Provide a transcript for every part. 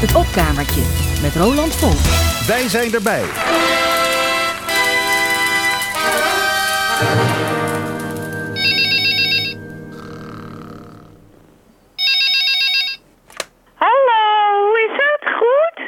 Het opkamertje met Roland Vonk. Wij zijn erbij. Hallo, is het goed?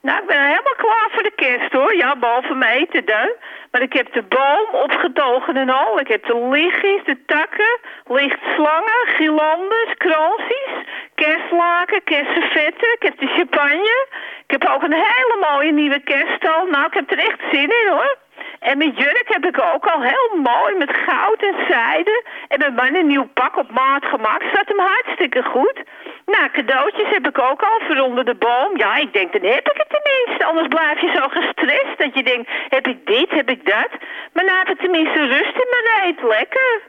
Nou, ik ben helemaal klaar voor de kerst hoor. Ja, behalve mijn eten dan. Maar ik heb de boom opgetogen en al. Ik heb de lichtjes, de takken, lichtslangen, gilanders, kransjes, kerstlaken, kerstservetten. Ik heb de champagne. Ik heb ook een hele mooie nieuwe kerststal. Nou, ik heb er echt zin in hoor. En mijn jurk heb ik ook al heel mooi met goud en zijde. En mijn man een nieuw pak op maat gemaakt. Staat hem hartstikke goed. Nou, cadeautjes heb ik ook al voor onder de boom. Ja, ik denk, dan heb ik het tenminste. Anders blijf je zo gestrest dat je denkt, heb ik dit, heb ik dat. Maar nou heb tenminste rust in mijn reet. Lekker.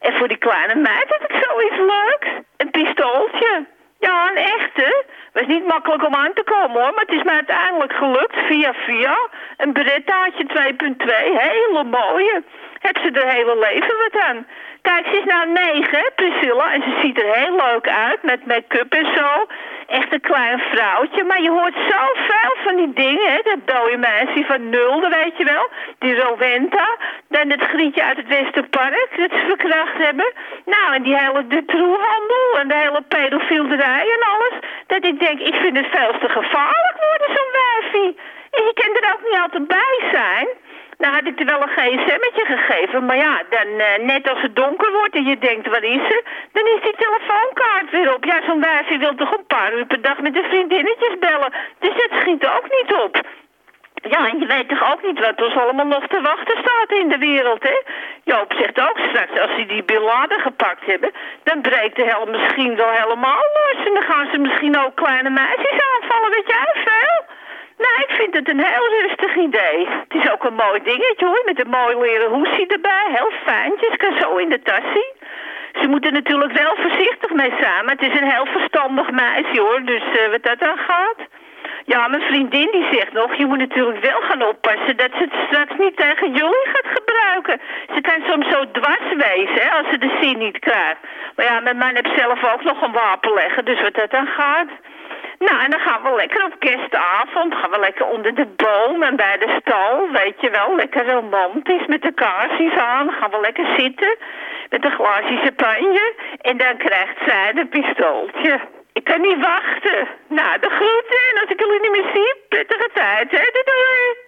En voor die kleine meid heb ik zoiets leuks. Een pistooltje. Ja, een echte. Was niet makkelijk om aan te komen hoor, maar het is mij uiteindelijk gelukt via via. Een Berettaatje 2.2, hele mooie. Heb ze er hele leven wat aan. Kijk, ze is nou negen, Priscilla, en ze ziet er heel leuk uit met make-up en zo. Echt een klein vrouwtje, maar je hoort zoveel van die dingen, hè. Dat dode meisje van Nulde, weet je wel. Die Rowenta. Dan het grietje uit het Westerpark, dat ze verkracht hebben. Nou, en die hele de troehandel en de hele pedofielderij en alles. Dat ik denk, ik vind het veel te gevaarlijk worden, zo'n wijfie. En je kan er ook niet altijd bij zijn. Nou had ik er wel een gsm'tje gegeven, maar ja, dan eh, net als het donker wordt en je denkt, waar is ze? Dan is die telefoonkaart weer op. Ja, zo'n wijfje wil toch een paar uur per dag met de vriendinnetjes bellen. Dus dat schiet ook niet op. Ja, en je weet toch ook niet wat ons allemaal nog te wachten staat in de wereld, hè? Joop zegt ook straks, als ze die Bin Laden gepakt hebben... dan breekt de hel misschien wel helemaal los... en dan gaan ze misschien ook kleine meisjes aanvallen, weet jij veel? Nou, ik vind het een heel rustig idee. Het is ook een mooi dingetje, hoor, met een mooi leren erbij. Heel fijntjes, kan zo in de tas. Ze moeten natuurlijk wel voorzichtig mee samen. Het is een heel verstandig meisje, hoor, dus uh, wat dat aan gaat... Ja, mijn vriendin die zegt nog, je moet natuurlijk wel gaan oppassen dat ze het straks niet tegen jullie gaat gebruiken. Ze kan soms zo dwars wezen, hè, als ze de zin niet krijgt. Maar ja, mijn man heeft zelf ook nog een wapen leggen, dus wat dat dan gaat. Nou, en dan gaan we lekker op kerstavond, gaan we lekker onder de boom en bij de stal, weet je wel, lekker romantisch met de kaarsjes aan. Gaan we lekker zitten met een glaasje champagne en dan krijgt zij een pistooltje. Ik kan niet wachten. Nou, de groeten. En als ik jullie niet meer zie, prettige tijd, hè. Doei.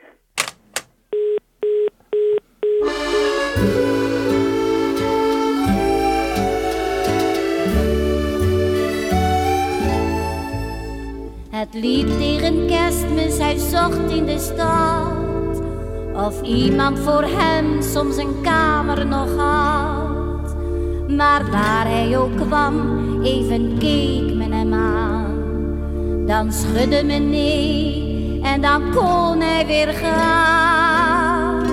Het liep tegen kerstmis, hij zocht in de stad. Of iemand voor hem soms een kamer nog had. Maar waar hij ook kwam, even keek men hem aan. Dan schudde men nee en dan kon hij weer gaan.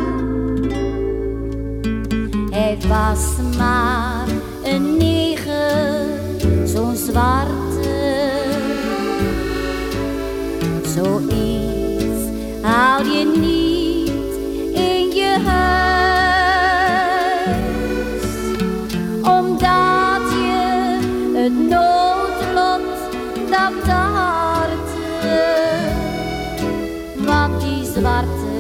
Hij was maar een negen, zo'n zwart hou je niet in je huis, omdat je het noodlot dat harte, want die zwarte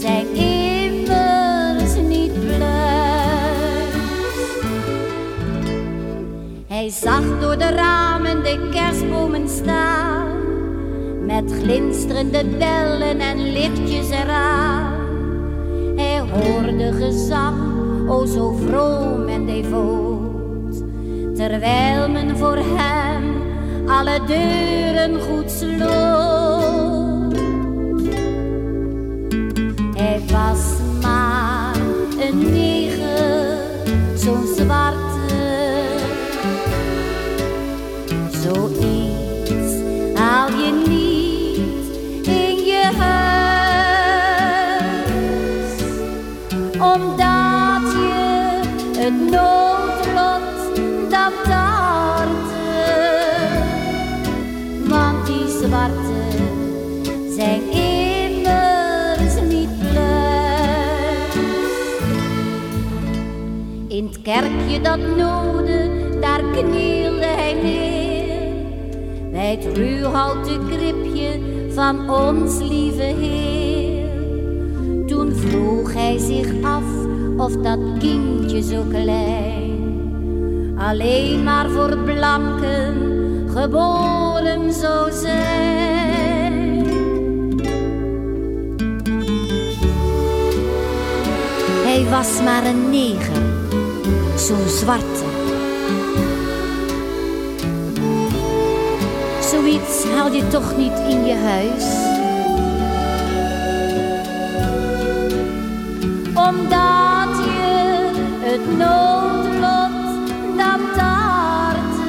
zijn immers niet pluis. Hij zag door de ramen de kerstbomen staan met glinsterende bellen en lichtjes eraan. Hij hoorde gezang, o zo vroom en devoot, terwijl men voor hem alle deuren goed sloot. Hij was maar een negen, zo'n zwarte, het noodlot dat harte, want die zwarte zijn immers niet pluis. In het kerkje dat noode, daar knielde hij neer bij het ruwhouten kribje van ons lieve Heer. Toen vroeg hij zich af of dat kindje zo klein alleen maar voor blanken geboren zou zijn. Hij was maar een neger, zo'n zwarte. Zoiets haal je toch niet in je huis. Omdat noodlot dat taarte.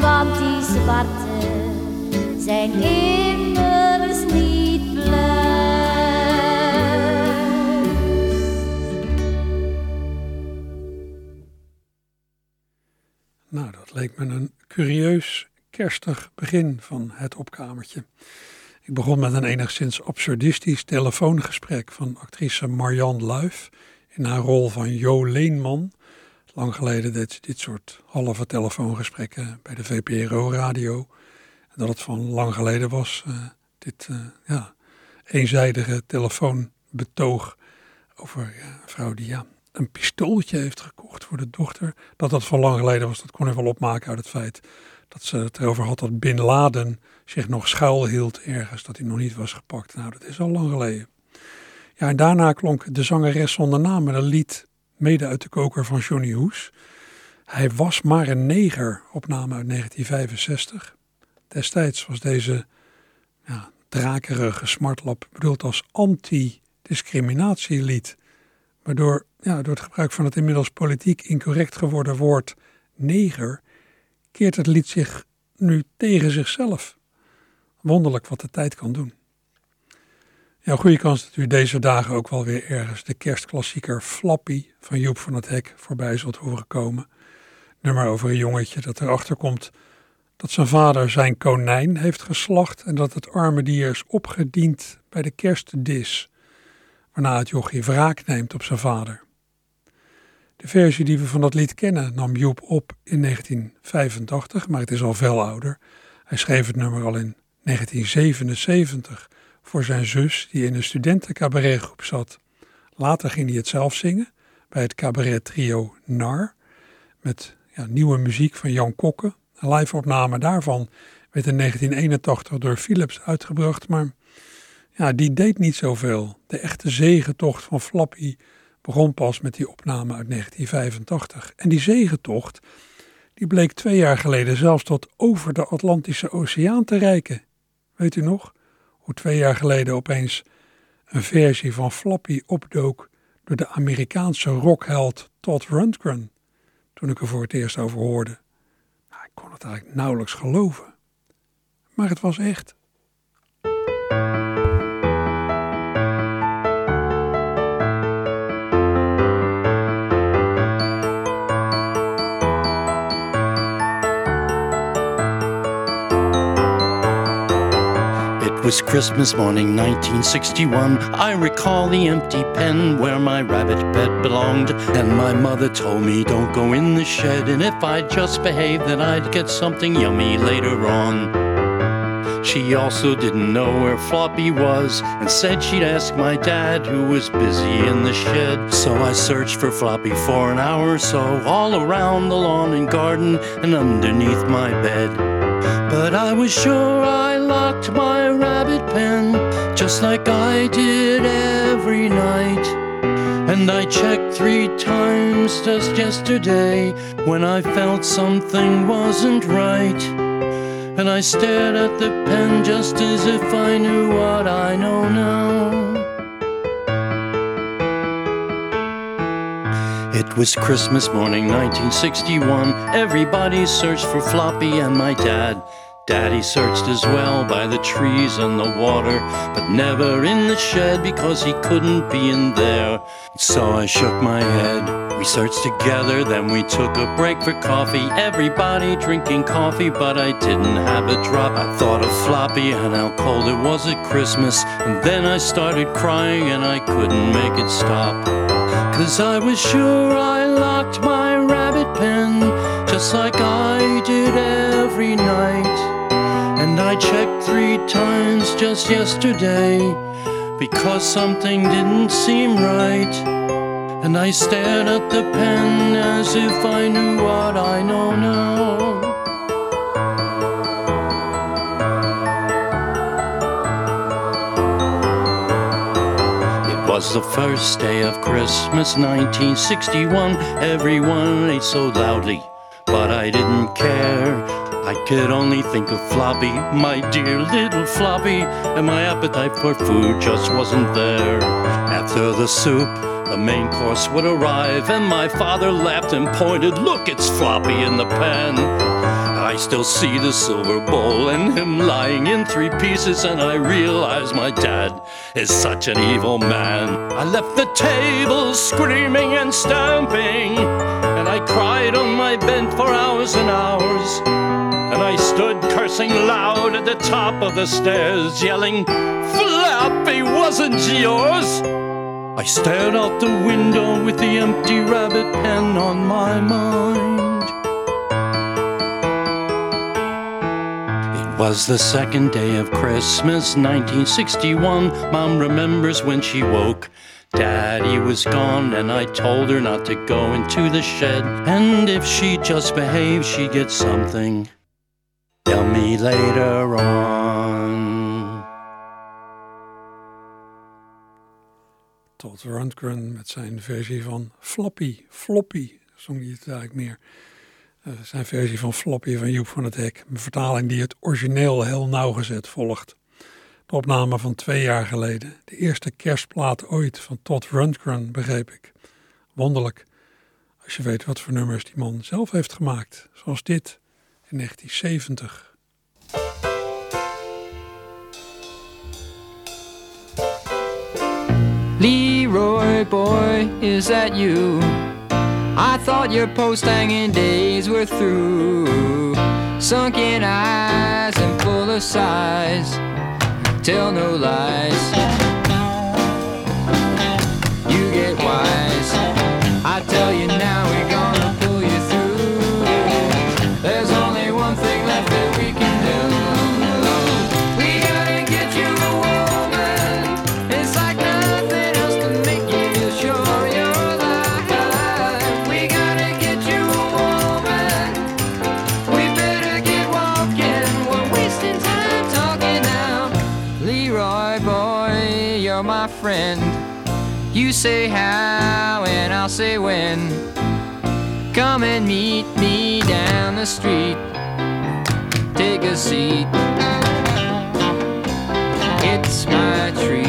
Want die zwarte zijn immers niet blij. Nou, dat leek me een curieus kerstig begin van het opkamertje. Ik begon met een enigszins absurdistisch telefoongesprek van actrice Marianne Luif in haar rol van Jo Leenman. Lang geleden deed ze dit soort halve telefoongesprekken bij de VPRO-radio. Dat het van lang geleden was, uh, dit uh, ja, eenzijdige telefoonbetoog over ja, een vrouw die ja, een pistooltje heeft gekocht voor de dochter. Dat dat van lang geleden was, dat kon ik wel opmaken uit het feit dat ze het erover had dat Bin Laden zich nog schuilhield ergens, dat hij nog niet was gepakt. Nou, dat is al lang geleden. Ja, en daarna klonk de zangeres zonder naam een lied mede uit de koker van Johnny Hoes. Hij was maar een neger, opname uit 1965. Destijds was deze ja, drakerige smartlap bedoeld als anti-discriminatielied. Waardoor ja, door het gebruik van het inmiddels politiek incorrect geworden woord neger, keert het lied zich nu tegen zichzelf. Wonderlijk wat de tijd kan doen. Ja, goede kans dat u deze dagen ook wel weer ergens de kerstklassieker Flappy van Joep van het Hek voorbij zult horen komen. Nummer over een jongetje dat erachter komt dat zijn vader zijn konijn heeft geslacht en dat het arme dier is opgediend bij de kerstdis, waarna het jochie wraak neemt op zijn vader. De versie die we van dat lied kennen nam Joep op in 1985, maar het is al veel ouder. Hij schreef het nummer al in 1977 voor zijn zus die in een studentencabaretgroep zat. Later ging hij het zelf zingen bij het cabaret trio Nar met ja, nieuwe muziek van Jan Kokke. Een live-opname daarvan werd in 1981 door Philips uitgebracht, maar ja, die deed niet zoveel. De echte zegentocht van Flappy begon pas met die opname uit 1985. En die zegentocht die bleek twee jaar geleden zelfs tot over de Atlantische Oceaan te reiken. Weet u nog? Hoe twee jaar geleden opeens een versie van Flappy opdook door de Amerikaanse rockheld Todd Rundgren. Toen ik er voor het eerst over hoorde. Nou, ik kon het eigenlijk nauwelijks geloven. Maar het was echt. Was Christmas morning 1961. I recall the empty pen where my rabbit bed belonged. And my mother told me, don't go in the shed. And if I just behaved, then I'd get something yummy later on. She also didn't know where Floppy was and said she'd ask my dad, who was busy in the shed. So I searched for Floppy for an hour or so, all around the lawn and garden and underneath my bed. But I was sure I locked my rabbit pen just like I did every night. And I checked three times just yesterday when I felt something wasn't right. And I stared at the pen just as if I knew what I know now. It was Christmas morning 1961. Everybody searched for Floppy and my dad. Daddy searched as well by the trees and the water, but never in the shed because he couldn't be in there. So I shook my head. We searched together, then we took a break for coffee. Everybody drinking coffee, but I didn't have a drop. I thought of Floppy and how cold it was at Christmas. And then I started crying and I couldn't make it stop. Cause I was sure I locked my rabbit pen just like I did every night. And I checked three times just yesterday because something didn't seem right. And I stared at the pen as if I knew what I know now. It was the first day of Christmas 1961. Everyone ate so loudly, but I didn't care. I could only think of Floppy, my dear little Floppy, and my appetite for food just wasn't there. After the soup, the main course would arrive, and my father laughed and pointed, Look, it's Floppy in the pan. I still see the silver bowl and him lying in three pieces, and I realize my dad is such an evil man. I left the table screaming and stamping, and I cried on my bed for hours and hours. And I stood cursing loud at the top of the stairs, yelling, Flappy wasn't yours! I stared out the window with the empty rabbit pen on my mind. It was the second day of Christmas, 1961. Mom remembers when she woke. Daddy was gone, and I told her not to go into the shed. And if she just behaved, she'd get something. Tell me later on. Todd Rundgren met zijn versie van Floppy, Floppy, zong hij het eigenlijk meer. Uh, zijn versie van Floppy van Joep van het Hek. Een vertaling die het origineel heel nauwgezet volgt. De opname van twee jaar geleden. De eerste kerstplaat ooit van Todd Rundgren, begreep ik. Wonderlijk, als je weet wat voor nummers die man zelf heeft gemaakt. Zoals dit in 1970. Leroy boy, is that you? I thought your post hanging days were through. Sunken eyes and full of sighs, tell no lies. You get wise. I tell you now, we're gonna say how and I'll say when. Come and meet me down the street. Take a seat. It's my treat.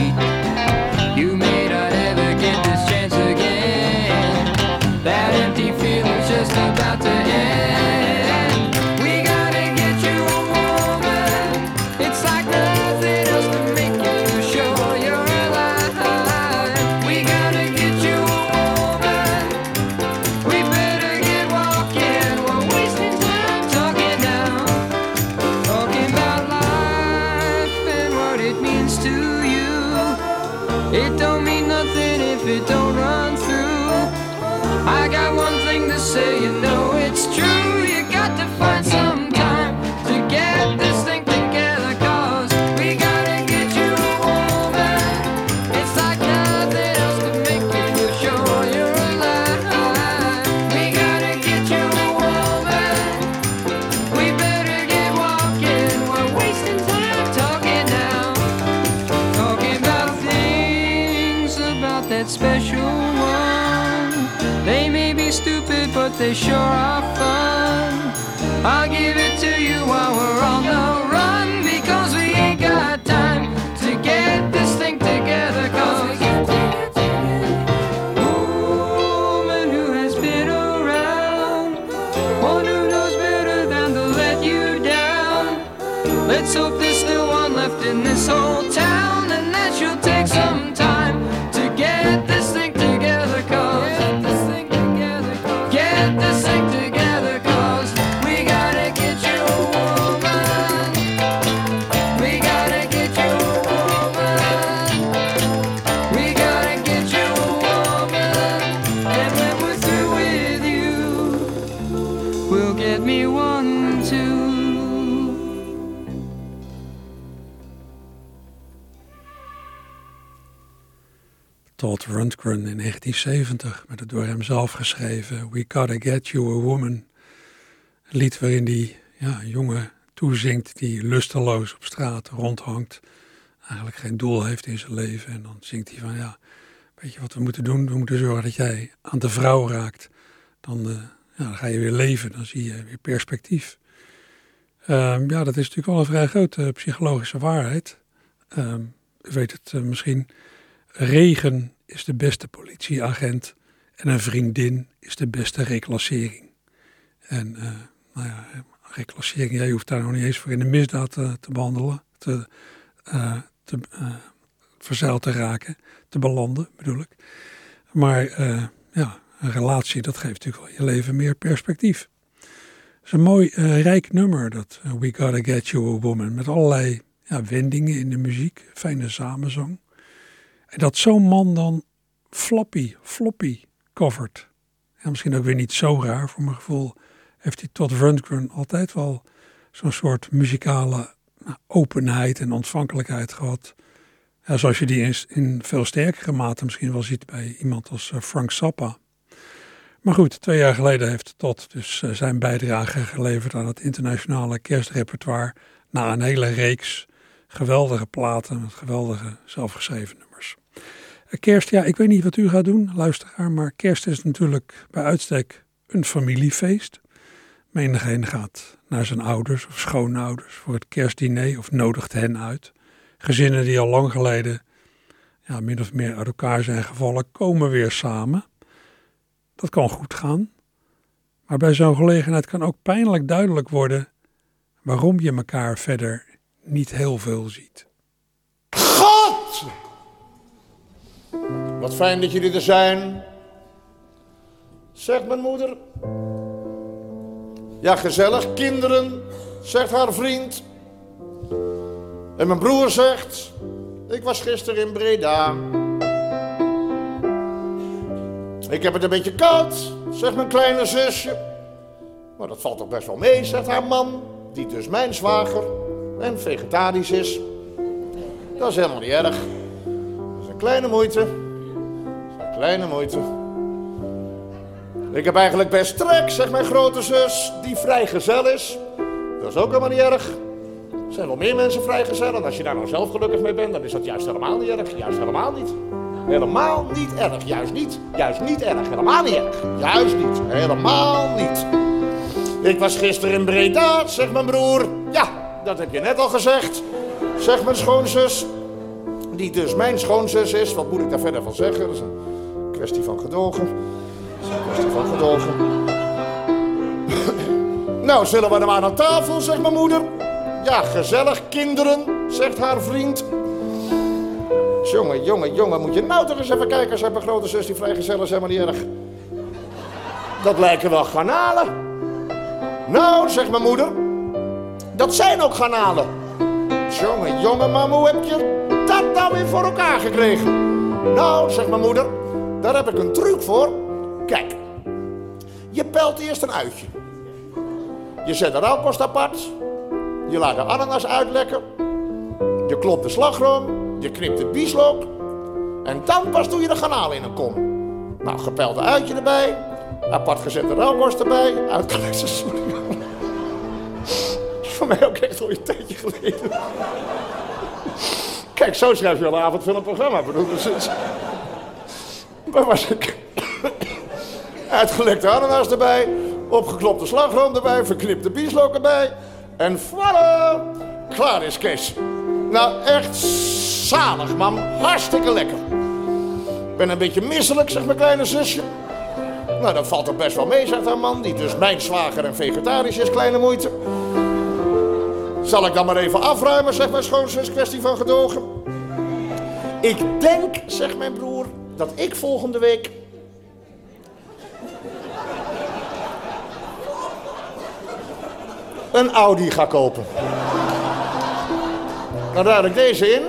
1970 met het door hem zelf geschreven We Gotta Get You a Woman. Lied waarin die ja, jongen toezingt die lusteloos op straat rondhangt. Eigenlijk geen doel heeft in zijn leven. En dan zingt hij van ja, weet je wat we moeten doen? We moeten zorgen dat jij aan de vrouw raakt. Dan, eh, ja, dan ga je weer leven, dan zie je weer perspectief. Ehm, ja, dat is natuurlijk wel een vrij grote psychologische waarheid. Ehm, u weet het eh, misschien. Regen is de beste politieagent en een vriendin is de beste reclassering. En uh, nou ja, reclassering, jij hoeft daar nog niet eens voor in de misdaad te, te behandelen, te, uh, te verzeild te raken, te belanden bedoel ik. Maar ja, een relatie, dat geeft natuurlijk wel je leven meer perspectief. Het is een mooi rijk nummer, dat We Gotta Get You a Woman, met allerlei wendingen in de muziek, fijne samenzang. En dat zo'n man dan floppy, floppy covert. Ja, misschien ook weer niet zo raar, voor mijn gevoel heeft hij tot Rundgren altijd wel zo'n soort muzikale nou, openheid en ontvankelijkheid gehad. Ja, zoals je die in, veel sterkere mate misschien wel ziet bij iemand als uh, Frank Zappa. Maar goed, twee jaar geleden heeft Todd dus uh, zijn bijdrage geleverd aan het internationale kerstrepertoire. Na een hele reeks geweldige platen met geweldige zelfgeschreven. Kerst, ja, ik weet niet wat u gaat doen, luisteraar, maar kerst is natuurlijk bij uitstek een familiefeest. Menigeen gaat naar zijn ouders of schoonouders voor het kerstdiner of nodigt hen uit. Gezinnen die al lang geleden ja, min of meer uit elkaar zijn gevallen, komen weer samen. Dat kan goed gaan. Maar bij zo'n gelegenheid kan ook pijnlijk duidelijk worden waarom je elkaar verder niet heel veel ziet. Wat fijn dat jullie er zijn. Zegt mijn moeder. Ja, gezellig, kinderen, zegt haar vriend. En mijn broer zegt, ik was gisteren in Breda. Ik heb het een beetje koud, zegt mijn kleine zusje. Maar dat valt toch best wel mee, zegt haar man, die dus mijn zwager en vegetarisch is. Dat is helemaal niet erg. Dat is een kleine moeite. Kleine moeite. Ik heb eigenlijk best trek, zegt mijn grote zus, die vrijgezel is. Dat is ook helemaal niet erg. Er zijn wel meer mensen vrijgezel. En als je daar nou zelf gelukkig mee bent, dan is dat juist helemaal niet erg. Juist helemaal niet. Helemaal niet erg. Juist niet. Juist niet erg. Helemaal niet erg. Juist niet. Helemaal niet. Ik was gisteren in Breda, zegt mijn broer. Ja, dat heb je net al gezegd. Zegt mijn schoonzus. Die dus mijn schoonzus is. Wat moet ik daar verder van zeggen? Kwestie van gedogen. Dat is een kwestie van gedogen. nou, zullen we maar aan tafel, zegt mijn moeder. Ja, gezellig, kinderen, zegt haar vriend. Jongen, jongen, jongen, moet je nou toch eens even kijken, zegt mijn grote zus, die vrijgezel is helemaal niet erg. Dat lijken wel garnalen. Nou, zegt mijn moeder, dat zijn ook garnalen. Jongen, jongen, mam, hoe heb je dat nou weer voor elkaar gekregen? Nou, zegt mijn moeder, daar heb ik een truc voor. Kijk, je pelt eerst een uitje. Je zet de rauwkost apart. Je laat de ananas uitlekken. Je klopt de slagroom. Je knipt het bieslook. En dan pas doe je de garnalen in een kom. Nou, gepelde uitje erbij. Apart gezette rauwkost erbij. Uitgelekte sorry. Voor mij ook echt al een tijdje geleden. Kijk, zo schrijf je al een avondfilmprogramma. Bedoel, dus. Waar was ik? Uitgelekte ananas erbij. Opgeklopte slagroom erbij. Verknipte bieslook erbij. En voilà! Klaar is Kees. Nou, echt zalig, man. Hartstikke lekker. Ik ben een beetje misselijk, zegt mijn kleine zusje. Nou, dat valt toch best wel mee, zegt haar man. Die dus mijn zwager en vegetarisch is, kleine moeite. Zal ik dan maar even afruimen, zegt mijn schoonzus, kwestie van gedogen. Ik denk, zegt mijn broer, dat ik volgende week een Audi ga kopen. Dan ruil ik deze in.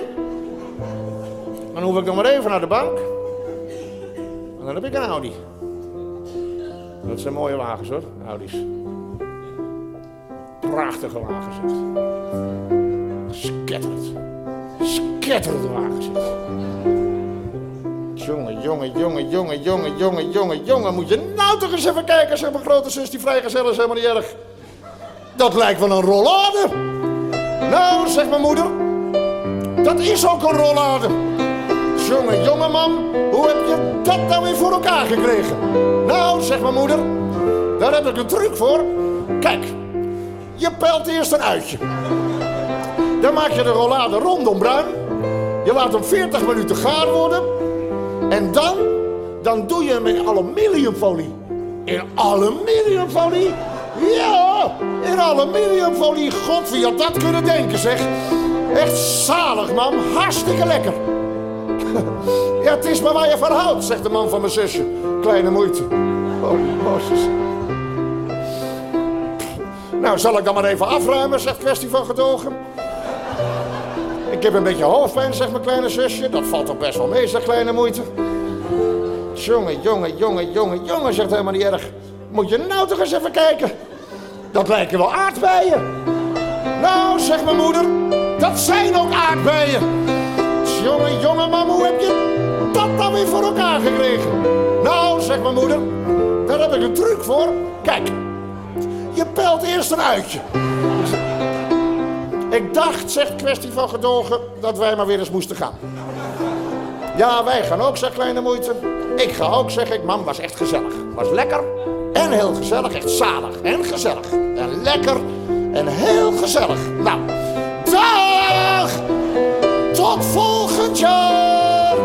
Dan hoef ik nog maar even naar de bank. En dan heb ik een Audi. Dat zijn mooie wagens hoor, Audi's. Prachtige wagen, zegt. Sketterend. Sketterend wagen, zegt. Jongen, jongen, jongen, jongen, jongen, jongen, jongen, jongen. Moet je nou toch eens even kijken, zegt mijn grote zus, die vrijgezel is helemaal niet erg. Dat lijkt wel een rollade. Nou, zegt mijn moeder, dat is ook een rollade. Jongen, jongen man, hoe heb je dat nou weer voor elkaar gekregen? Nou, zegt mijn moeder, daar heb ik een truc voor. Kijk, je pelt eerst een uitje. Dan maak je de rollade rondom bruin. Je laat hem 40 minuten gaar worden. En dan, dan doe je hem in aluminiumfolie. In aluminiumfolie? Ja, in aluminiumfolie. God, wie had dat kunnen denken, zeg. Echt zalig, man. Hartstikke lekker. Ja, het is maar waar je van houdt, zegt de man van mijn zusje. Kleine moeite. Oh, Mozes. Nou, zal ik dan maar even afruimen, zegt kwestie van gedogen. Ik heb een beetje hoofdpijn, zegt mijn kleine zusje. Dat valt toch best wel mee, zegt kleine moeite. Jongen, jongen, jongen, jongen, jongen, zegt helemaal niet erg. Moet je nou toch eens even kijken. Dat lijken wel aardbeien. Nou, zegt mijn moeder, dat zijn ook aardbeien. Jongen, jongen, mam, hoe heb je dat dan weer voor elkaar gekregen? Nou, zegt mijn moeder, daar heb ik een truc voor. Kijk, je pelt eerst een uitje. Ik dacht, zegt kwestie van gedogen, dat wij maar weer eens moesten gaan. Ja, wij gaan ook, zegt kleine moeite. Ik ga ook, zeg ik. Mam, was echt gezellig. Was lekker en heel gezellig. Echt zalig en gezellig. En lekker en heel gezellig. Nou, dag! Tot volgend jaar!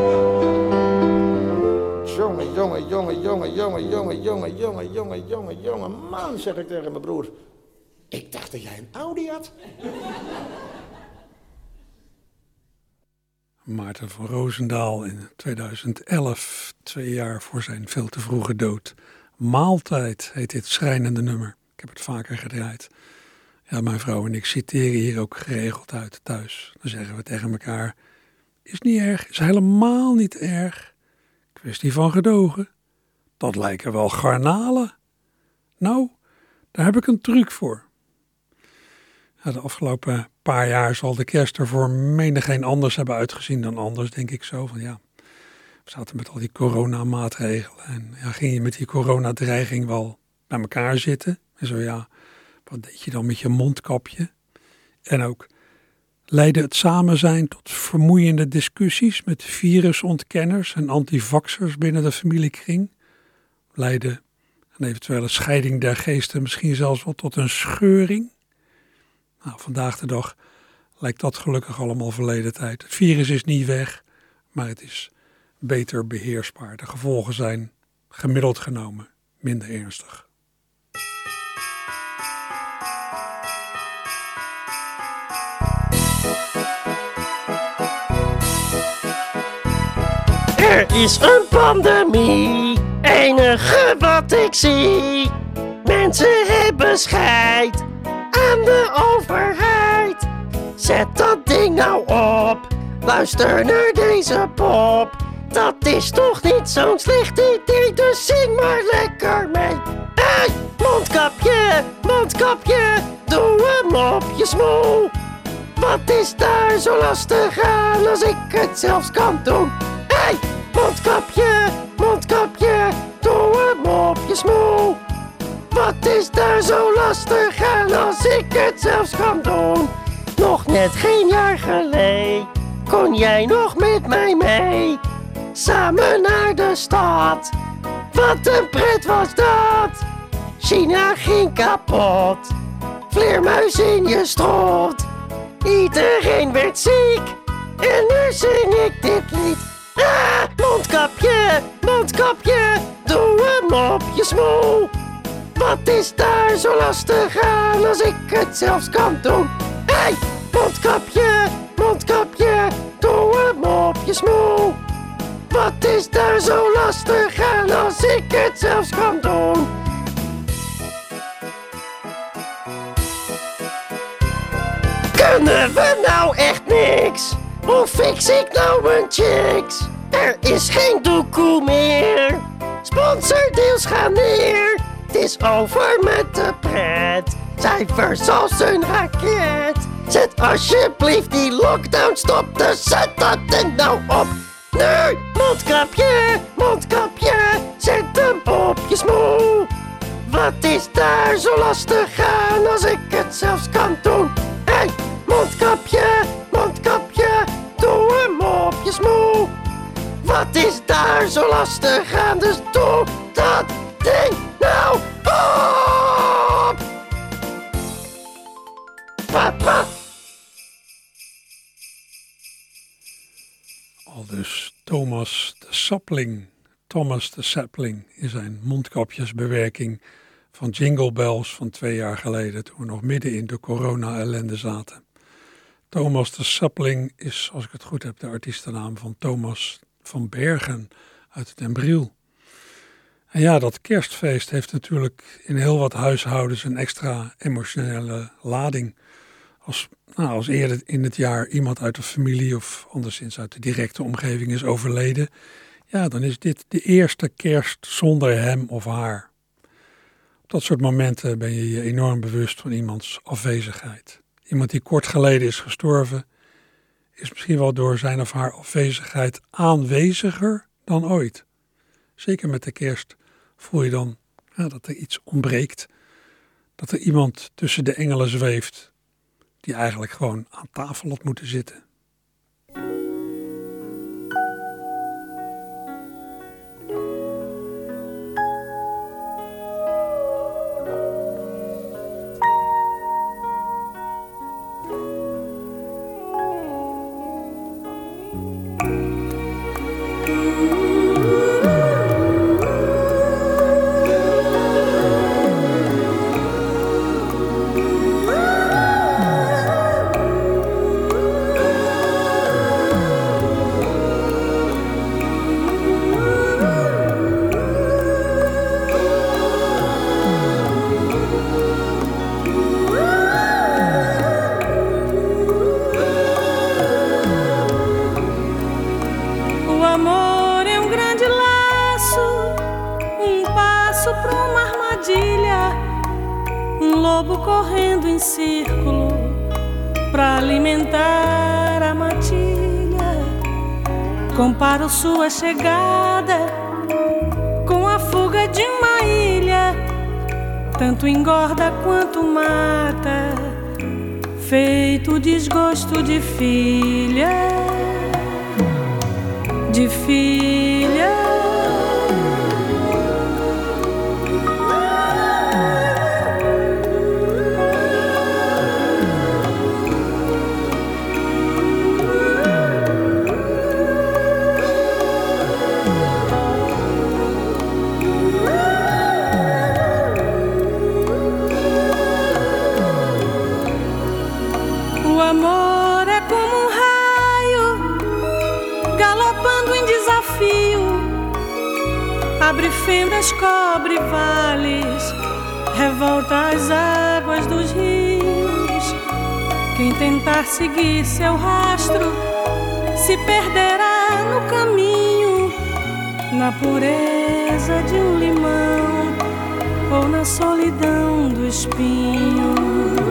Jongen, jongen, jongen, jongen, jongen, jongen, jongen, jongen, jongen, jongen. Man, zeg ik tegen mijn broer. Ik dacht dat jij een Audi had. Maarten van Roosendaal in 2011, twee jaar voor zijn veel te vroege dood. Maaltijd heet dit schrijnende nummer. Ik heb het vaker gedraaid. Ja, mijn vrouw en ik citeren hier ook geregeld uit thuis. Dan zeggen we tegen elkaar: Is niet erg, is helemaal niet erg. Kwestie van gedogen. Dat lijken wel garnalen. Nou, daar heb ik een truc voor. De afgelopen paar jaar zal de kerst er voor menigeen anders hebben uitgezien dan anders, denk ik zo. Van ja, we zaten met al die coronamaatregelen en ja, ging je met die coronadreiging wel bij elkaar zitten. En zo ja, wat deed je dan met je mondkapje? En ook leidde het samen zijn tot vermoeiende discussies met virusontkenners en antivaxers binnen de familiekring. Leidde een eventuele scheiding der geesten misschien zelfs wel tot een scheuring. Nou, vandaag de dag lijkt dat gelukkig allemaal verleden tijd. Het virus is niet weg, maar het is beter beheersbaar. De gevolgen zijn gemiddeld genomen minder ernstig. Er is een pandemie, enige wat ik zie. Mensen hebben scheid aan de overheid. Zet dat ding nou op, luister naar deze pop. Dat is toch niet zo'n slecht idee, dus zing maar lekker mee. Hey, mondkapje, mondkapje, doe hem op je smoel. Wat is daar zo lastig aan als ik het zelfs kan doen? Hey, mondkapje, mondkapje, doe hem op je smoel. Wat is daar zo lastig aan als ik het zelfs kan doen? Nog net geen jaar geleden kon jij nog met mij mee. Samen naar de stad. Wat een pret was dat. China ging kapot. Vleermuis in je strot. Iedereen werd ziek. En nu zing ik dit lied. Ah, mondkapje, mondkapje. Doe hem op je smoel. Wat is daar zo lastig aan als ik het zelfs kan doen? Hey, mondkapje, mondkapje, doe hem op je smoel. Wat is daar zo lastig aan als ik het zelfs kan doen? Kunnen we nou echt niks? Hoe fix ik nou een chicks? Er is geen doekoe meer. Sponsordeals gaan neer. Het is over met de pret. cijfers als een raket. Zet alsjeblieft die lockdown stop, dus zet dat ding nou op. Nu, mondkapje, mondkapje, zet hem op je. Wat is daar zo lastig aan als ik het zelfs kan doen? Hé, hey, mondkapje, mondkapje, doe hem op je smoel. Wat is daar zo lastig aan? Dus doe dat ding Papa! Al dus Thomas de Sapling, Thomas de Sapling in zijn mondkapjesbewerking van Jingle Bells van twee jaar geleden, toen we nog midden in de corona-ellende zaten. Thomas de Sapling is, als ik het goed heb, de artiestennaam van Thomas van Bergen uit Den Briel. En ja, dat kerstfeest heeft natuurlijk in heel wat huishoudens een extra emotionele lading. Als, nou, als eerder in het jaar iemand uit de familie of anderszins uit de directe omgeving is overleden, ja, dan is dit de eerste kerst zonder hem of haar. Op dat soort momenten ben je je enorm bewust van iemands afwezigheid. Iemand die kort geleden is gestorven, is misschien wel door zijn of haar afwezigheid aanweziger dan ooit. Zeker met de kerst voel je dan ja, dat er iets ontbreekt. Dat er iemand tussen de engelen zweeft die eigenlijk gewoon aan tafel had moeten zitten. Revolta as águas dos rios. Quem tentar seguir seu rastro se perderá no caminho, na pureza de um limão ou na solidão do espinho.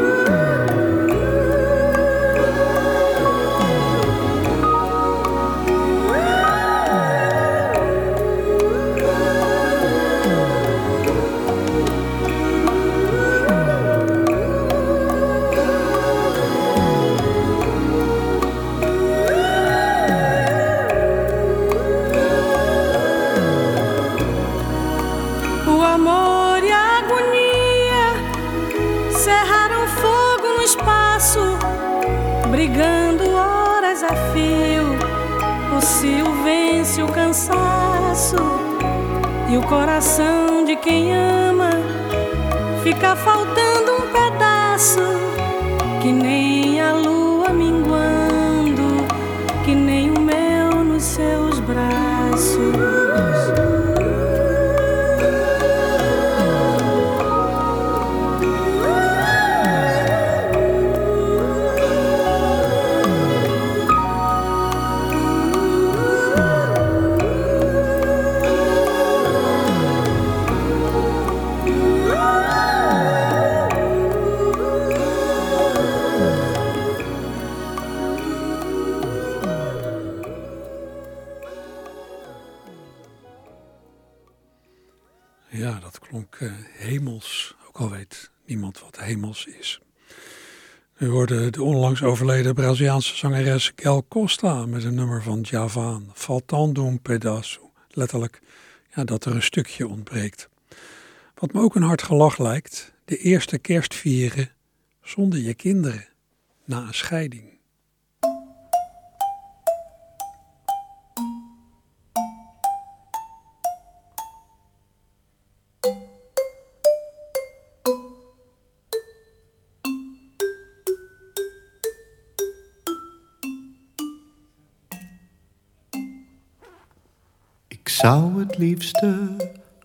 O coração de quem ama fica faltando overleden Braziliaanse zangeres Gal Costa met een nummer van Javan, Faltando um pedaço. Letterlijk, ja, dat er een stukje ontbreekt. Wat me ook een hard gelach lijkt, de eerste kerst vieren zonder je kinderen, na een scheiding. Zou het liefste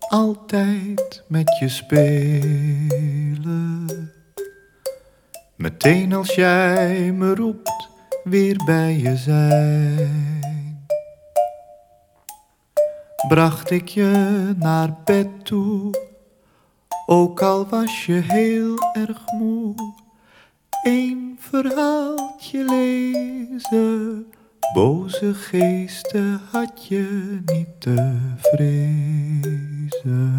altijd met je spelen. Meteen als jij me roept, weer bij je zijn. Bracht ik je naar bed toe, ook al was je heel erg moe. Een verhaaltje lezen, boze geesten had je niet te vrezen.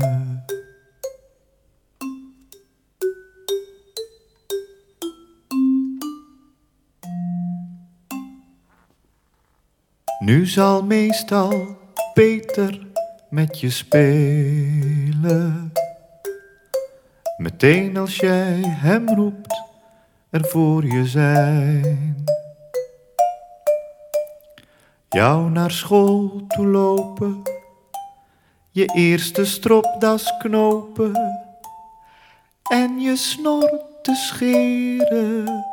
Nu zal meestal Peter met je spelen. Meteen als jij hem roept, er voor je zijn. Jou naar school toe lopen, je eerste stropdas knopen en je snor te scheren.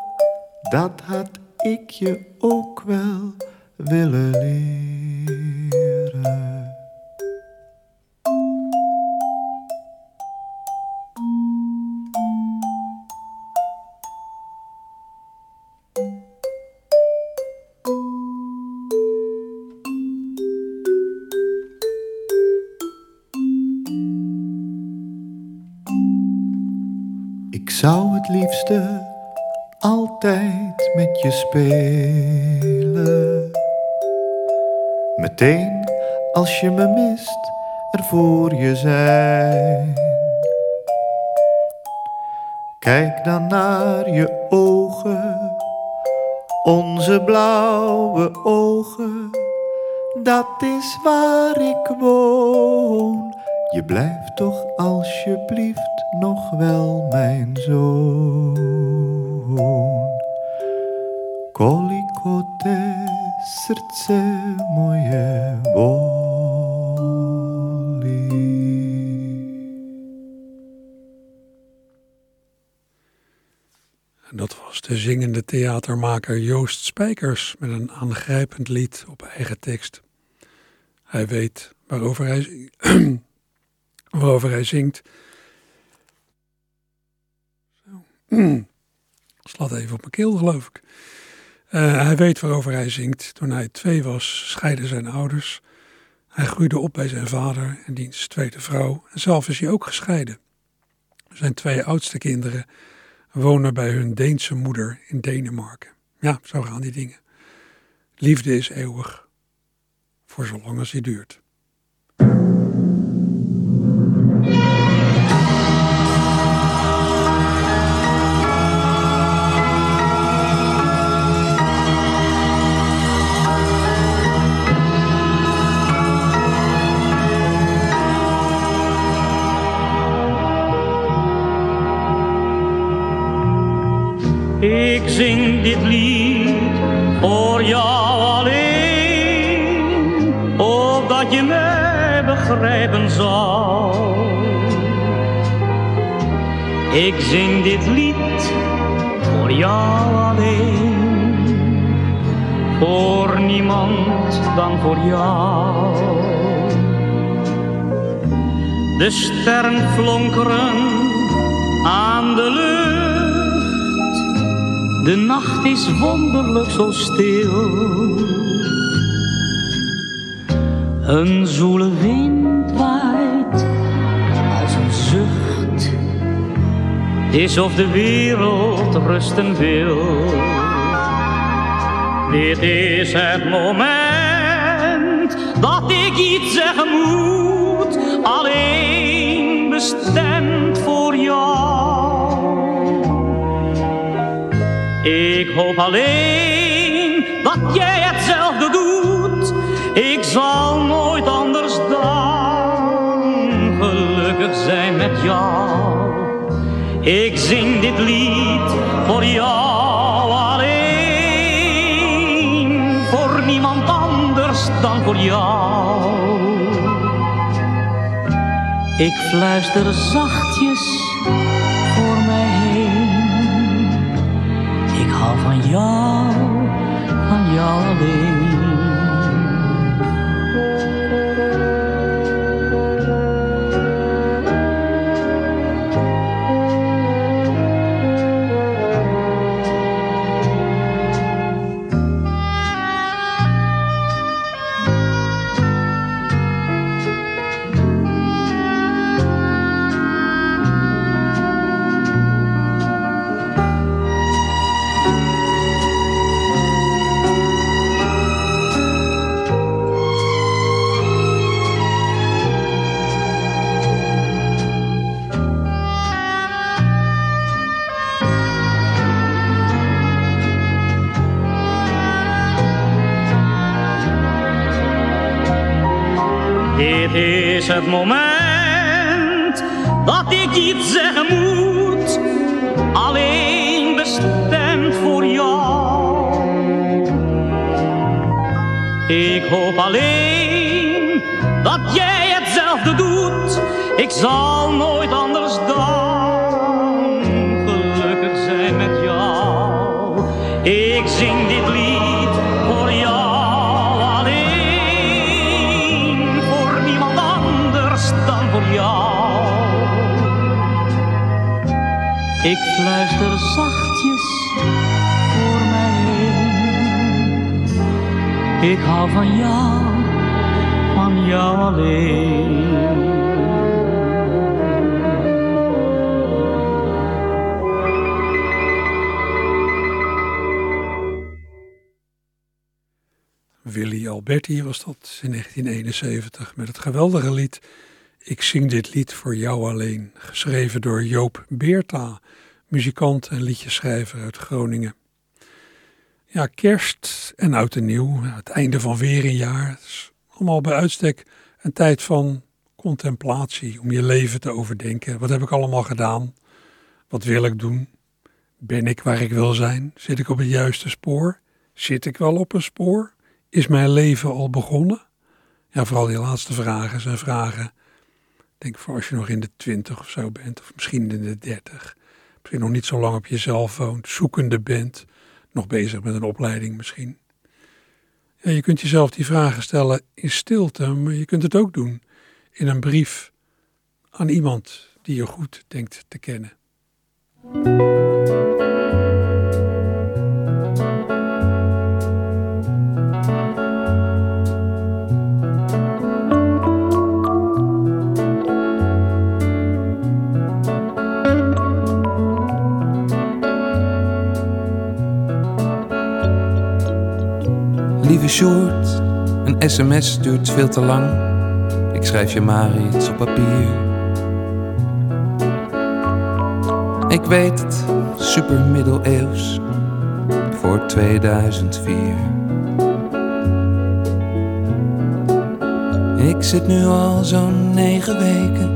Dat had ik je ook wel willen leren. Liefste altijd met je spelen. Meteen als je me mist, er voor je zijn. Kijk dan naar je ogen, onze blauwe ogen. Dat is waar ik woon. Je blijft toch alsjeblieft nog wel mijn zoon. Koliko te srce moje voli. Dat was de zingende theatermaker Joost Spijkers met een aangrijpend lied op eigen tekst. Hij weet waarover hij, waarover hij zingt. Zo. Slaat even op mijn keel, geloof ik. Eh, hij weet waarover hij zingt. Toen hij twee was, scheiden zijn ouders. Hij groeide op bij zijn vader en diens tweede vrouw. En zelf is hij ook gescheiden. Zijn twee oudste kinderen wonen bij hun Deense moeder in Denemarken. Ja, zo gaan die dingen. Liefde is eeuwig, voor zolang als die duurt. Zal. Ik zing dit lied voor jou alleen, voor niemand dan voor jou. De sterren flonkeren aan de lucht. De nacht is wonderlijk zo stil. Een zoele wind is of de wereld rusten wil. Dit is het moment dat ik iets zeggen moet. Alleen bestemd voor jou. Ik hoop alleen dat jij hetzelfde doet. Ik zal Ik zing dit lied voor jou alleen, voor niemand anders dan voor jou. Ik fluister zachtjes voor mij heen. Ik hou van jou, van jou alleen. Moment dat ik iets zeggen moet, alleen bestemd voor jou. Ik hoop alleen dat jij hetzelfde doet. Ik zal nooit Ik fluister zachtjes voor mij heen. Ik hou van jou, van jou alleen. Willy Alberti was dat in 1971 met het geweldige lied Ik zing dit lied voor jou alleen, geschreven door Joop Beerta, muzikant en liedjeschrijver uit Groningen. Ja, kerst en oud en nieuw, het einde van weer een jaar, het is allemaal bij uitstek een tijd van contemplatie, om je leven te overdenken. Wat heb ik allemaal gedaan? Wat wil ik doen? Ben ik waar ik wil zijn? Zit ik op het juiste spoor? Zit ik wel op een spoor? Is mijn leven al begonnen? Ja, vooral die laatste vragen zijn vragen. Denk voor als je nog in de twintig of zo bent, of misschien in de dertig. Misschien nog niet zo lang op jezelf woont, zoekende bent, nog bezig met een opleiding misschien. Ja, je kunt jezelf die vragen stellen in stilte, maar je kunt het ook doen in een brief aan iemand die je goed denkt te kennen. Een sms duurt veel te lang. Ik schrijf je maar iets op papier. Ik weet het, super middeleeuws, voor 2004. Ik zit nu al zo'n negen weken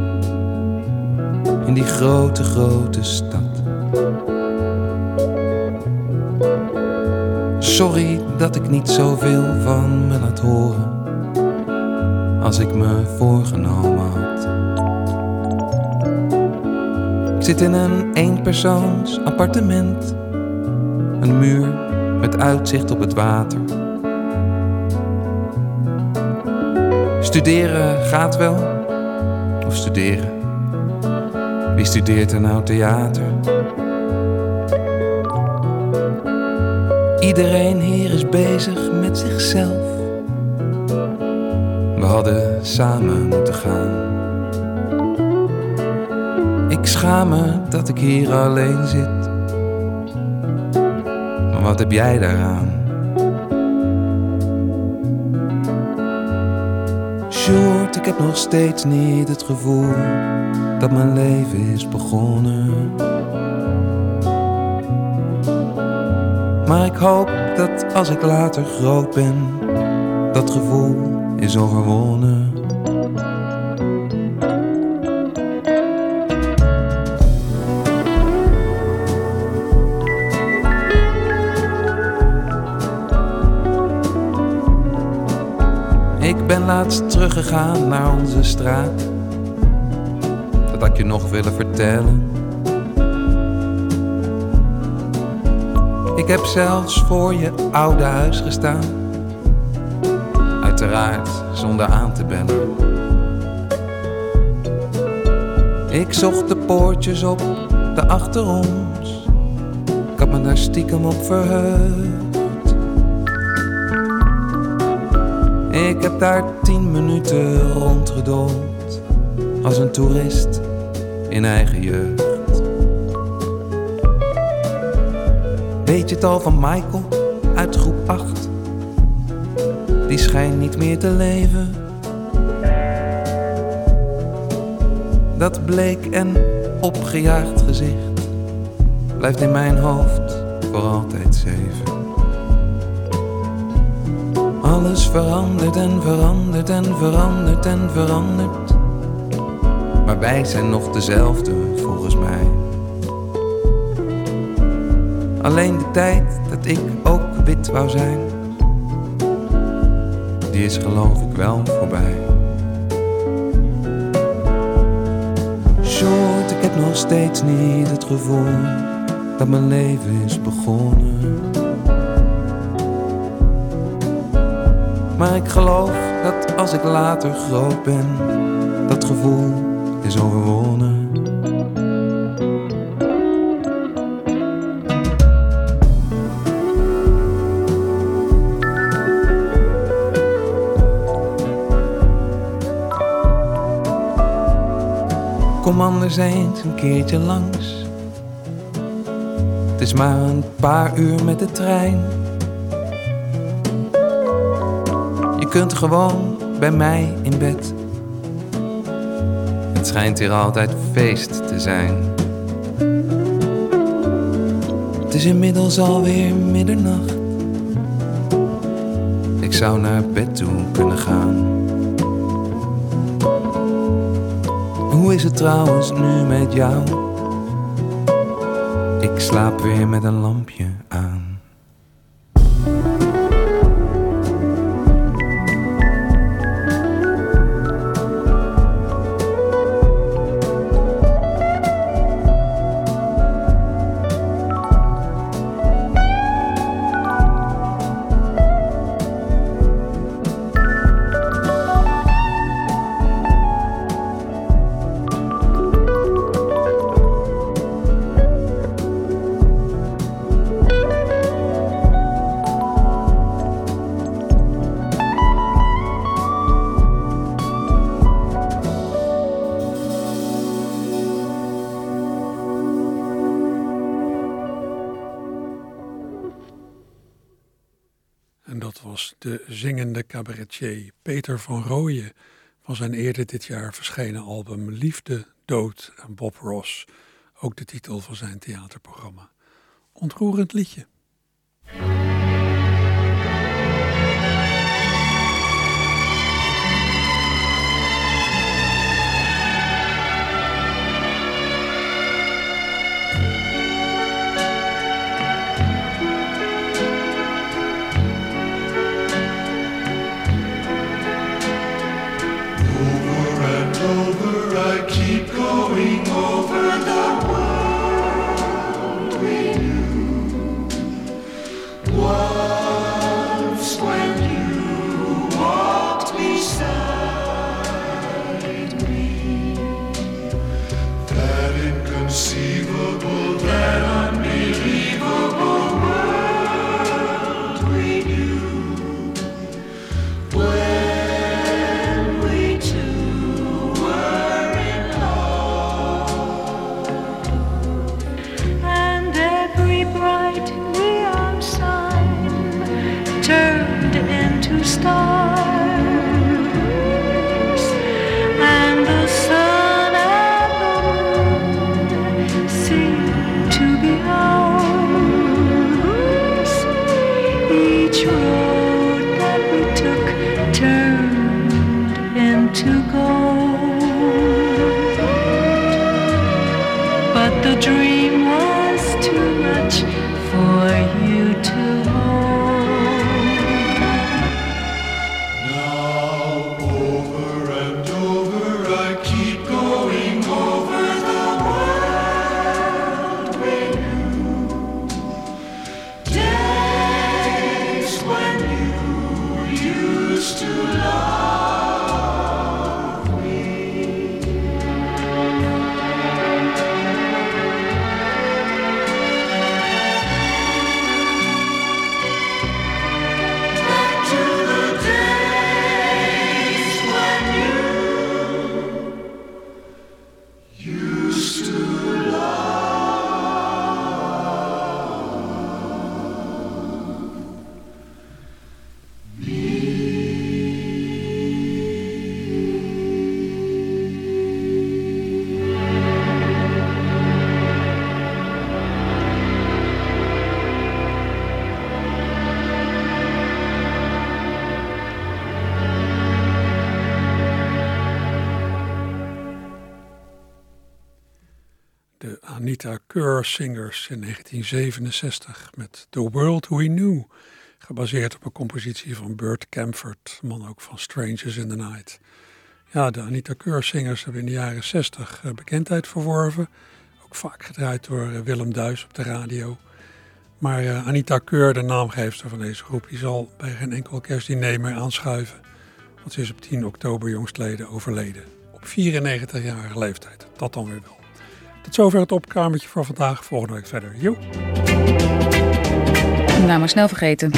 in die grote, grote stad. Sorry dat ik niet zoveel van me laat horen als ik me voorgenomen had. Ik zit in een eenpersoons appartement, een muur met uitzicht op het water. Studeren gaat wel, of studeren. Wie studeert er nou theater? Iedereen hier is bezig met zichzelf. We hadden samen moeten gaan. Ik schaam me dat ik hier alleen zit. Maar wat heb jij daaraan? Short, ik heb nog steeds niet het gevoel dat mijn leven is begonnen. Maar ik hoop dat als ik later groot ben, dat gevoel is overwonnen. Ik ben laatst teruggegaan naar onze straat. Dat had ik je nog willen vertellen. Heb zelfs voor je oude huis gestaan. Uiteraard zonder aan te bellen. Ik zocht de poortjes op, de achter ons. Ik had me daar stiekem op verheugd. Ik heb daar tien minuten rondgedoold als een toerist in eigen jeugd. Weet je het al van Michael uit groep 8? Die schijnt niet meer te leven. Dat bleek en opgejaagd gezicht blijft in mijn hoofd voor altijd zeven. Alles verandert en verandert en verandert en verandert. Maar wij zijn nog dezelfde volgens mij. Alleen de tijd dat ik ook wit wou zijn, die is geloof ik wel voorbij. Short, ik heb nog steeds niet het gevoel dat mijn leven is begonnen. Maar ik geloof dat als ik later groot ben, dat gevoel eens een keertje langs. Het is maar een paar uur met de trein. Je kunt gewoon bij mij in bed. Het schijnt hier altijd feest te zijn. Het is inmiddels alweer middernacht. Ik zou naar bed toe kunnen gaan. Hoe is het trouwens nu met jou? Ik slaap weer met een lampje cabaretier Peter van Rooyen van zijn eerder dit jaar verschenen album Liefde, Dood en Bob Ross. Ook de titel van zijn theaterprogramma. Ontroerend liedje. To love Kerr Singers in 1967 met The World We Knew. Gebaseerd op een compositie van Burt Camford, man ook van Strangers in the Night. Ja, de Anita Kerr Singers hebben in de jaren 60 eh, bekendheid verworven. Ook vaak gedraaid door eh, Willem Duis op de radio. Maar eh, Anita Keur, de naamgeefster van deze groep, die zal bij geen enkel kerstdiner meer aanschuiven. Want ze is op 10 oktober jongstleden overleden. Op 94-jarige leeftijd. Dat dan weer wel. Tot zover het opkamertje voor vandaag. Volgende week verder. Jo. Nou, maar snel vergeten.